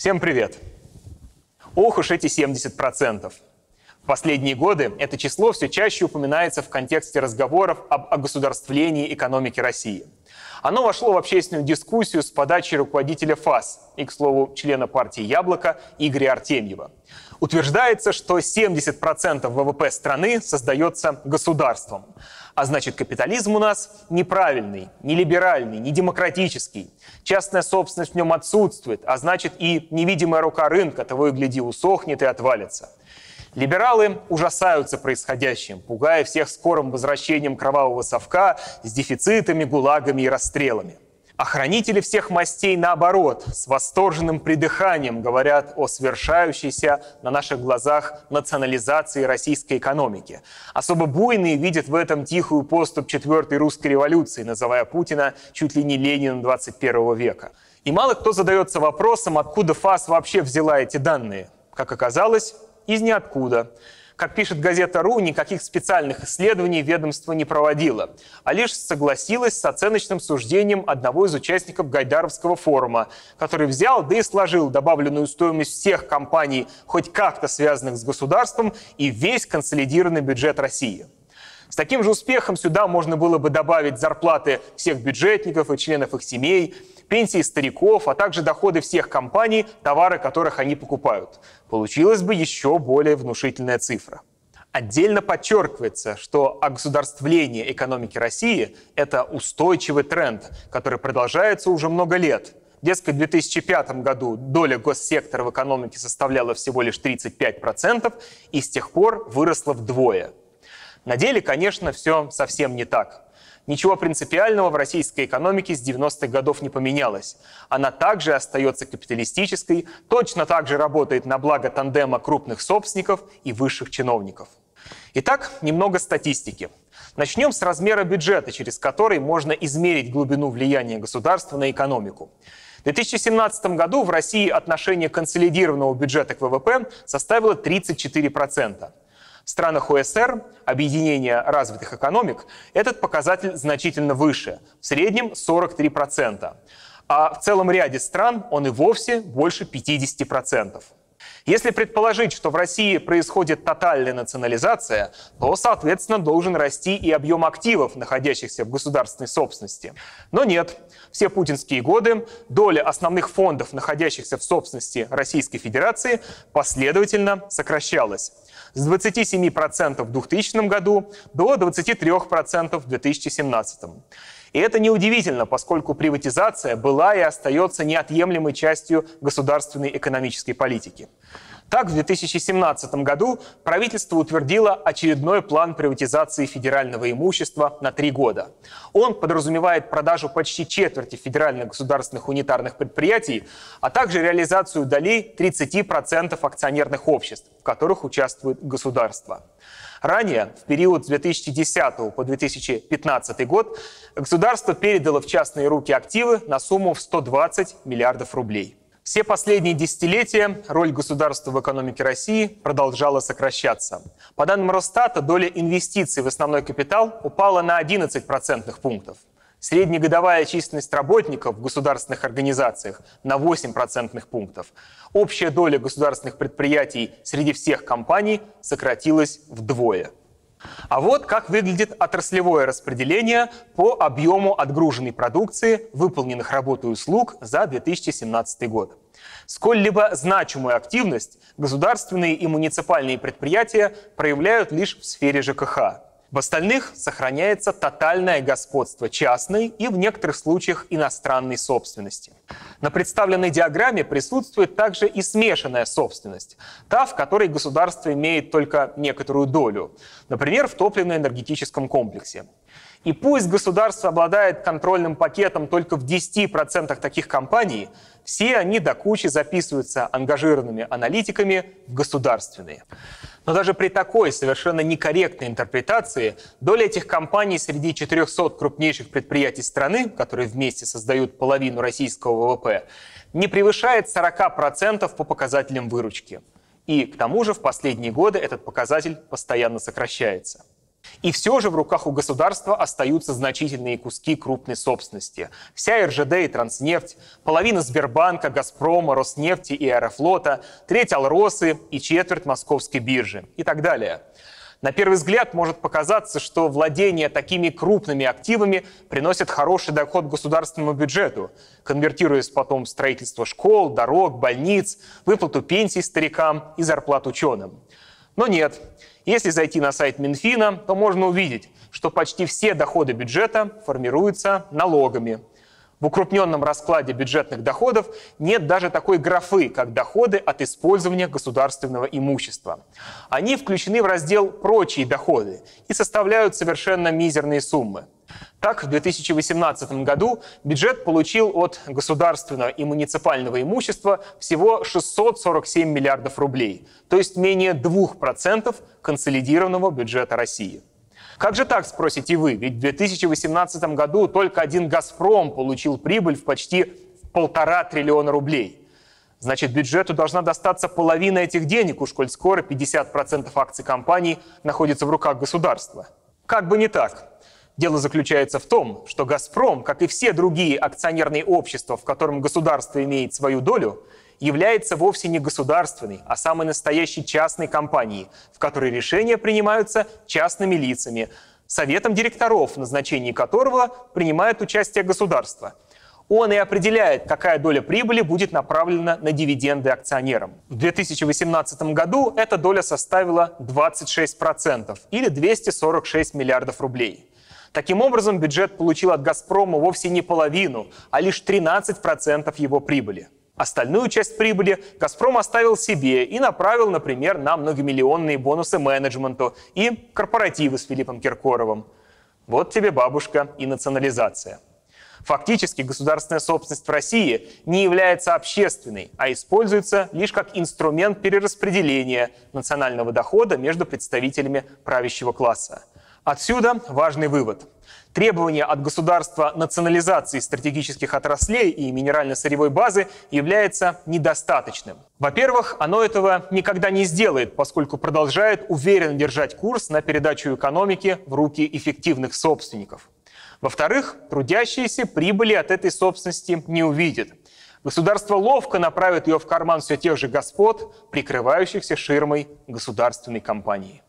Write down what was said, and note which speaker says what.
Speaker 1: Всем привет! Ох уж эти 70%. В последние годы это число все чаще упоминается в контексте разговоров об огосударствлении экономики России. Оно вошло в общественную дискуссию с подачи руководителя ФАС и, к слову, члена партии «Яблоко» Игоря Артемьева. Утверждается, что 70% ВВП страны создается государством. А значит, капитализм у нас неправильный, не либеральный, не демократический. Частная собственность в нем отсутствует, а значит и невидимая рука рынка того и гляди усохнет и отвалится. Либералы ужасаются происходящим, пугая всех скорым возвращением кровавого совка с дефицитами, гулагами и расстрелами. Охранители всех мастей, наоборот, с восторженным придыханием говорят о совершающейся на наших глазах национализации российской экономики. Особо буйные видят в этом тихую поступ четвертой русской революции, называя Путина чуть ли не Лениным 21 века. И мало кто задается вопросом, откуда ФАС вообще взяла эти данные. Как оказалось, из ниоткуда. Как пишет газета «Ру», никаких специальных исследований ведомство не проводило, а лишь согласилось с оценочным суждением одного из участников Гайдаровского форума, который взял, да и сложил добавленную стоимость всех компаний, хоть как-то связанных с государством, и весь консолидированный бюджет России. С таким же успехом сюда можно было бы добавить зарплаты всех бюджетников и членов их семей, пенсии стариков, а также доходы всех компаний, товары которых они покупают. Получилась бы еще более внушительная цифра. Отдельно подчеркивается, что огосударствление экономики России – это устойчивый тренд, который продолжается уже много лет. Дескать, в 2005 году доля госсектора в экономике составляла всего лишь 35%, и с тех пор выросла вдвое. На деле, конечно, все совсем не так. Ничего принципиального в российской экономике с 90-х годов не поменялось. Она также остается капиталистической, точно так же работает на благо тандема крупных собственников и высших чиновников. Итак, немного статистики. Начнем с размера бюджета, через который можно измерить глубину влияния государства на экономику. В 2017 году в России отношение консолидированного бюджета к ВВП составило 34%. В странах ОСР, объединения развитых экономик, этот показатель значительно выше, в среднем 43%. А в целом ряде стран он и вовсе больше 50%. Если предположить, что в России происходит тотальная национализация, то, соответственно, должен расти и объем активов, находящихся в государственной собственности. Но нет. Все путинские годы доля основных фондов, находящихся в собственности Российской Федерации, последовательно сокращалась с 27% в 2000 году до 23% в 2017. И это неудивительно, поскольку приватизация была и остается неотъемлемой частью государственной экономической политики. Так, в 2017 году правительство утвердило очередной план приватизации федерального имущества на три года. Он подразумевает продажу почти четверти федеральных государственных унитарных предприятий, а также реализацию долей 30% акционерных обществ, в которых участвует государство. Ранее, в период с 2010 по 2015 год, государство передало в частные руки активы на сумму в 120 миллиардов рублей. Все последние десятилетия роль государства в экономике России продолжала сокращаться. По данным Росстата, доля инвестиций в основной капитал упала на 11 процентных пунктов. Среднегодовая численность работников в государственных организациях на 8 процентных пунктов. Общая доля государственных предприятий среди всех компаний сократилась вдвое. А вот как выглядит отраслевое распределение по объему отгруженной продукции, выполненных работ и услуг за 2017 год. Сколь-либо значимую активность государственные и муниципальные предприятия проявляют лишь в сфере ЖКХ. В остальных сохраняется тотальное господство частной и в некоторых случаях иностранной собственности. На представленной диаграмме присутствует также и смешанная собственность, та, в которой государство имеет только некоторую долю, например, в топливно-энергетическом комплексе. И пусть государство обладает контрольным пакетом только в 10% таких компаний, все они до кучи записываются ангажированными аналитиками в государственные. Но даже при такой совершенно некорректной интерпретации доля этих компаний среди 400 крупнейших предприятий страны, которые вместе создают половину российского ВВП, не превышает 40% по показателям выручки. И к тому же в последние годы этот показатель постоянно сокращается. И все же в руках у государства остаются значительные куски крупной собственности. Вся РЖД и Транснефть, половина Сбербанка, Газпрома, Роснефти и Аэрофлота, треть Алросы и четверть Московской биржи и так далее. На первый взгляд может показаться, что владение такими крупными активами приносит хороший доход государственному бюджету, конвертируясь потом в строительство школ, дорог, больниц, выплату пенсий старикам и зарплат ученым. Но нет, если зайти на сайт Минфина, то можно увидеть, что почти все доходы бюджета формируются налогами. В укрупненном раскладе бюджетных доходов нет даже такой графы, как доходы от использования государственного имущества. Они включены в раздел «Прочие доходы» и составляют совершенно мизерные суммы. Так, в 2018 году бюджет получил от государственного и муниципального имущества всего 647 миллиардов рублей, то есть менее 2% консолидированного бюджета России. Как же так, спросите вы? Ведь в 2018 году только один «Газпром» получил прибыль в почти полтора триллиона рублей. Значит, бюджету должна достаться половина этих денег, уж коль скоро 50% акций компании находятся в руках государства. Как бы не так. Дело заключается в том, что «Газпром», как и все другие акционерные общества, в котором государство имеет свою долю, является вовсе не государственной, а самой настоящей частной компанией, в которой решения принимаются частными лицами, советом директоров, в назначении которого принимает участие государство. Он и определяет, какая доля прибыли будет направлена на дивиденды акционерам. В 2018 году эта доля составила 26% или 246 миллиардов рублей. Таким образом, бюджет получил от «Газпрома» вовсе не половину, а лишь 13% его прибыли. Остальную часть прибыли «Газпром» оставил себе и направил, например, на многомиллионные бонусы менеджменту и корпоративы с Филиппом Киркоровым. Вот тебе бабушка и национализация. Фактически государственная собственность в России не является общественной, а используется лишь как инструмент перераспределения национального дохода между представителями правящего класса. Отсюда важный вывод. Требование от государства национализации стратегических отраслей и минерально-сырьевой базы является недостаточным. Во-первых, оно этого никогда не сделает, поскольку продолжает уверенно держать курс на передачу экономики в руки эффективных собственников. Во-вторых, трудящиеся прибыли от этой собственности не увидят. Государство ловко направит ее в карман все тех же господ, прикрывающихся ширмой государственной компании.